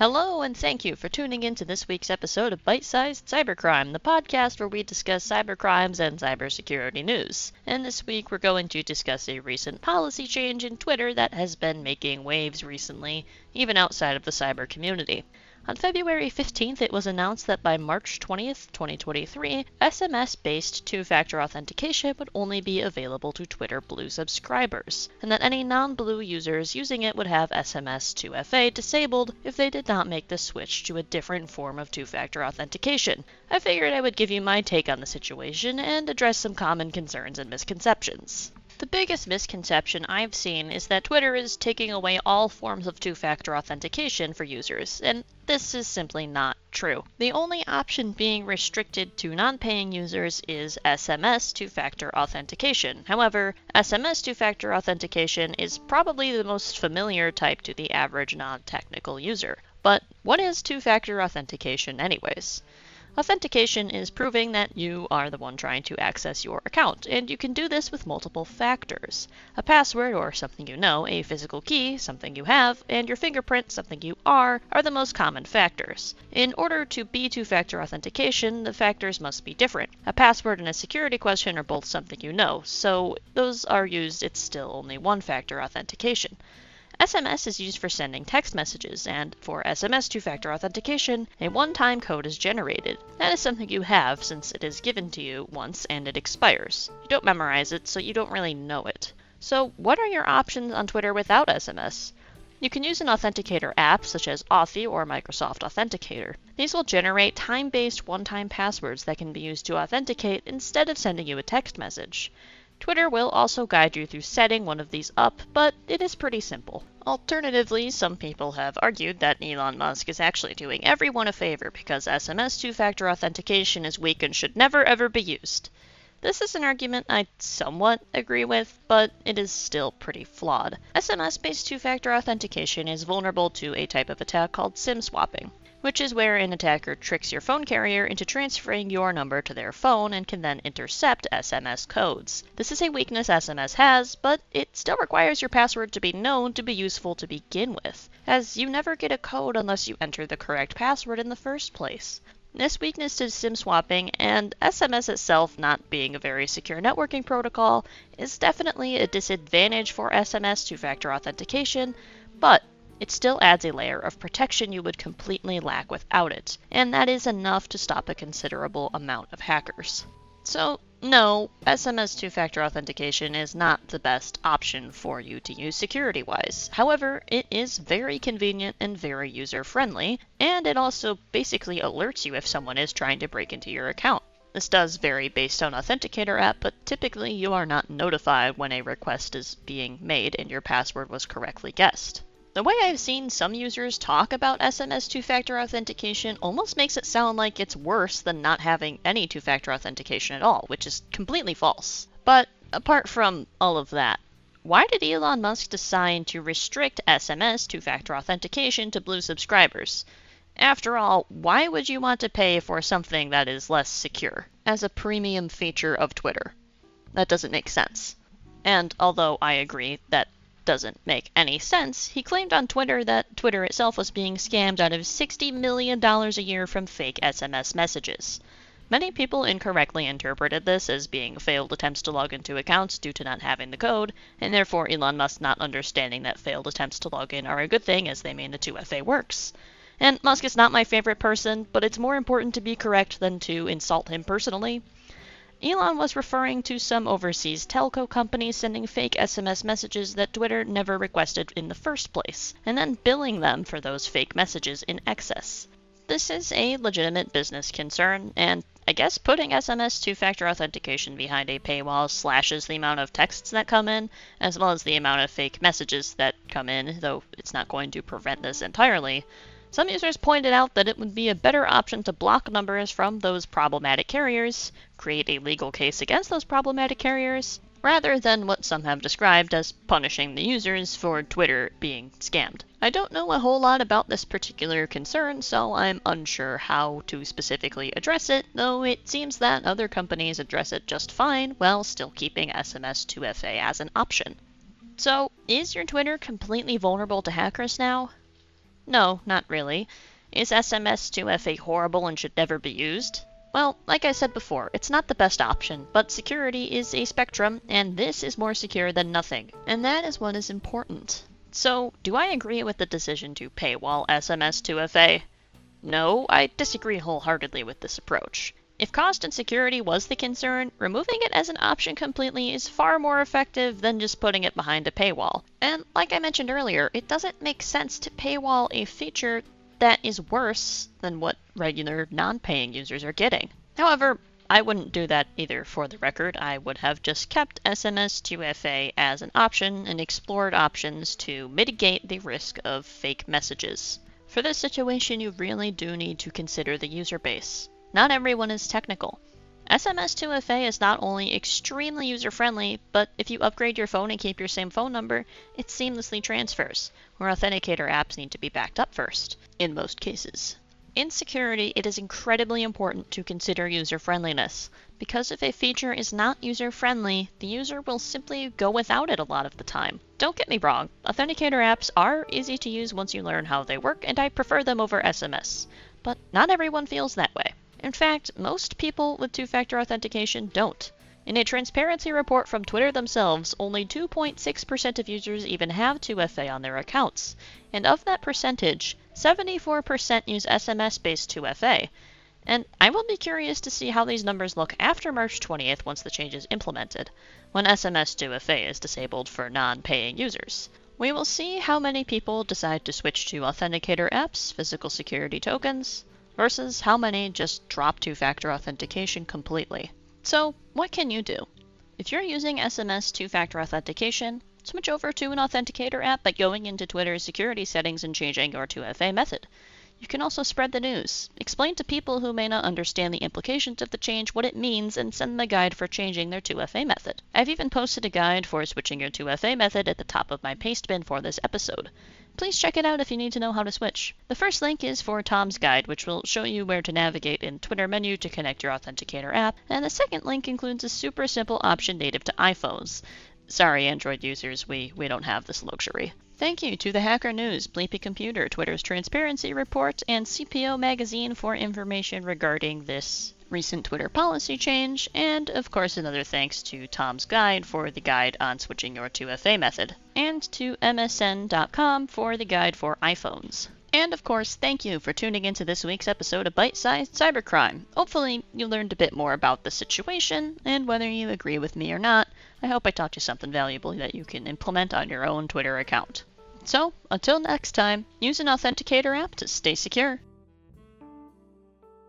Hello, and thank you for tuning in to this week's episode of Bite Sized Cybercrime, the podcast where we discuss cybercrimes and cybersecurity news. And this week we're going to discuss a recent policy change in Twitter that has been making waves recently, even outside of the cyber community. On February 15th, it was announced that by March 20th, 2023, SMS based two factor authentication would only be available to Twitter Blue subscribers, and that any non Blue users using it would have SMS 2FA disabled if they did not make the switch to a different form of two factor authentication. I figured I would give you my take on the situation and address some common concerns and misconceptions. The biggest misconception I've seen is that Twitter is taking away all forms of two factor authentication for users, and this is simply not true. The only option being restricted to non paying users is SMS two factor authentication. However, SMS two factor authentication is probably the most familiar type to the average non technical user. But what is two factor authentication, anyways? Authentication is proving that you are the one trying to access your account, and you can do this with multiple factors. A password, or something you know, a physical key, something you have, and your fingerprint, something you are, are the most common factors. In order to be two factor authentication, the factors must be different. A password and a security question are both something you know, so those are used, it's still only one factor authentication. SMS is used for sending text messages, and for SMS two factor authentication, a one time code is generated. That is something you have since it is given to you once and it expires. You don't memorize it, so you don't really know it. So, what are your options on Twitter without SMS? You can use an authenticator app such as Authy or Microsoft Authenticator. These will generate time based one time passwords that can be used to authenticate instead of sending you a text message. Twitter will also guide you through setting one of these up, but it is pretty simple. Alternatively, some people have argued that Elon Musk is actually doing everyone a favor because SMS two factor authentication is weak and should never ever be used. This is an argument I somewhat agree with, but it is still pretty flawed. SMS based two factor authentication is vulnerable to a type of attack called SIM swapping which is where an attacker tricks your phone carrier into transferring your number to their phone and can then intercept SMS codes. This is a weakness SMS has, but it still requires your password to be known to be useful to begin with, as you never get a code unless you enter the correct password in the first place. This weakness to SIM swapping and SMS itself not being a very secure networking protocol is definitely a disadvantage for SMS two factor authentication, but it still adds a layer of protection you would completely lack without it, and that is enough to stop a considerable amount of hackers. So, no, SMS two factor authentication is not the best option for you to use security wise. However, it is very convenient and very user friendly, and it also basically alerts you if someone is trying to break into your account. This does vary based on Authenticator app, but typically you are not notified when a request is being made and your password was correctly guessed. The way I've seen some users talk about SMS two factor authentication almost makes it sound like it's worse than not having any two factor authentication at all, which is completely false. But apart from all of that, why did Elon Musk decide to restrict SMS two factor authentication to blue subscribers? After all, why would you want to pay for something that is less secure as a premium feature of Twitter? That doesn't make sense. And although I agree that doesn't make any sense, he claimed on Twitter that Twitter itself was being scammed out of $60 million a year from fake SMS messages. Many people incorrectly interpreted this as being failed attempts to log into accounts due to not having the code, and therefore Elon Musk not understanding that failed attempts to log in are a good thing as they mean the 2FA works. And Musk is not my favorite person, but it's more important to be correct than to insult him personally. Elon was referring to some overseas telco companies sending fake SMS messages that Twitter never requested in the first place, and then billing them for those fake messages in excess. This is a legitimate business concern, and I guess putting SMS two factor authentication behind a paywall slashes the amount of texts that come in, as well as the amount of fake messages that come in, though it's not going to prevent this entirely. Some users pointed out that it would be a better option to block numbers from those problematic carriers, create a legal case against those problematic carriers, rather than what some have described as punishing the users for Twitter being scammed. I don't know a whole lot about this particular concern, so I'm unsure how to specifically address it, though it seems that other companies address it just fine while still keeping SMS 2FA as an option. So, is your Twitter completely vulnerable to hackers now? No, not really. Is SMS2FA horrible and should never be used? Well, like I said before, it's not the best option, but security is a spectrum, and this is more secure than nothing. And that is what is important. So, do I agree with the decision to paywall SMS2FA? No, I disagree wholeheartedly with this approach. If cost and security was the concern, removing it as an option completely is far more effective than just putting it behind a paywall. And like I mentioned earlier, it doesn't make sense to paywall a feature that is worse than what regular non paying users are getting. However, I wouldn't do that either for the record. I would have just kept SMS2FA as an option and explored options to mitigate the risk of fake messages. For this situation, you really do need to consider the user base. Not everyone is technical. SMS2FA is not only extremely user friendly, but if you upgrade your phone and keep your same phone number, it seamlessly transfers, where authenticator apps need to be backed up first, in most cases. In security, it is incredibly important to consider user friendliness, because if a feature is not user friendly, the user will simply go without it a lot of the time. Don't get me wrong, authenticator apps are easy to use once you learn how they work, and I prefer them over SMS, but not everyone feels that way. In fact, most people with two factor authentication don't. In a transparency report from Twitter themselves, only 2.6% of users even have 2FA on their accounts. And of that percentage, 74% use SMS based 2FA. And I will be curious to see how these numbers look after March 20th once the change is implemented, when SMS 2FA is disabled for non paying users. We will see how many people decide to switch to authenticator apps, physical security tokens, versus how many just drop two factor authentication completely. So, what can you do? If you're using SMS two factor authentication, switch over to an authenticator app by going into Twitter's security settings and changing your 2FA method. You can also spread the news, explain to people who may not understand the implications of the change what it means, and send them a guide for changing their 2FA method. I've even posted a guide for switching your 2FA method at the top of my paste bin for this episode. Please check it out if you need to know how to switch. The first link is for Tom's guide, which will show you where to navigate in Twitter menu to connect your Authenticator app, and the second link includes a super simple option native to iPhones. Sorry, Android users, we, we don't have this luxury. Thank you to the Hacker News, Bleeping Computer, Twitter's Transparency Report, and CPO Magazine for information regarding this recent Twitter policy change, and of course another thanks to Tom's Guide for the guide on switching your 2FA method, and to MSN.com for the guide for iPhones. And of course, thank you for tuning into this week's episode of Bite Sized Cybercrime. Hopefully, you learned a bit more about the situation, and whether you agree with me or not, I hope I taught you something valuable that you can implement on your own Twitter account. So, until next time, use an authenticator app to stay secure.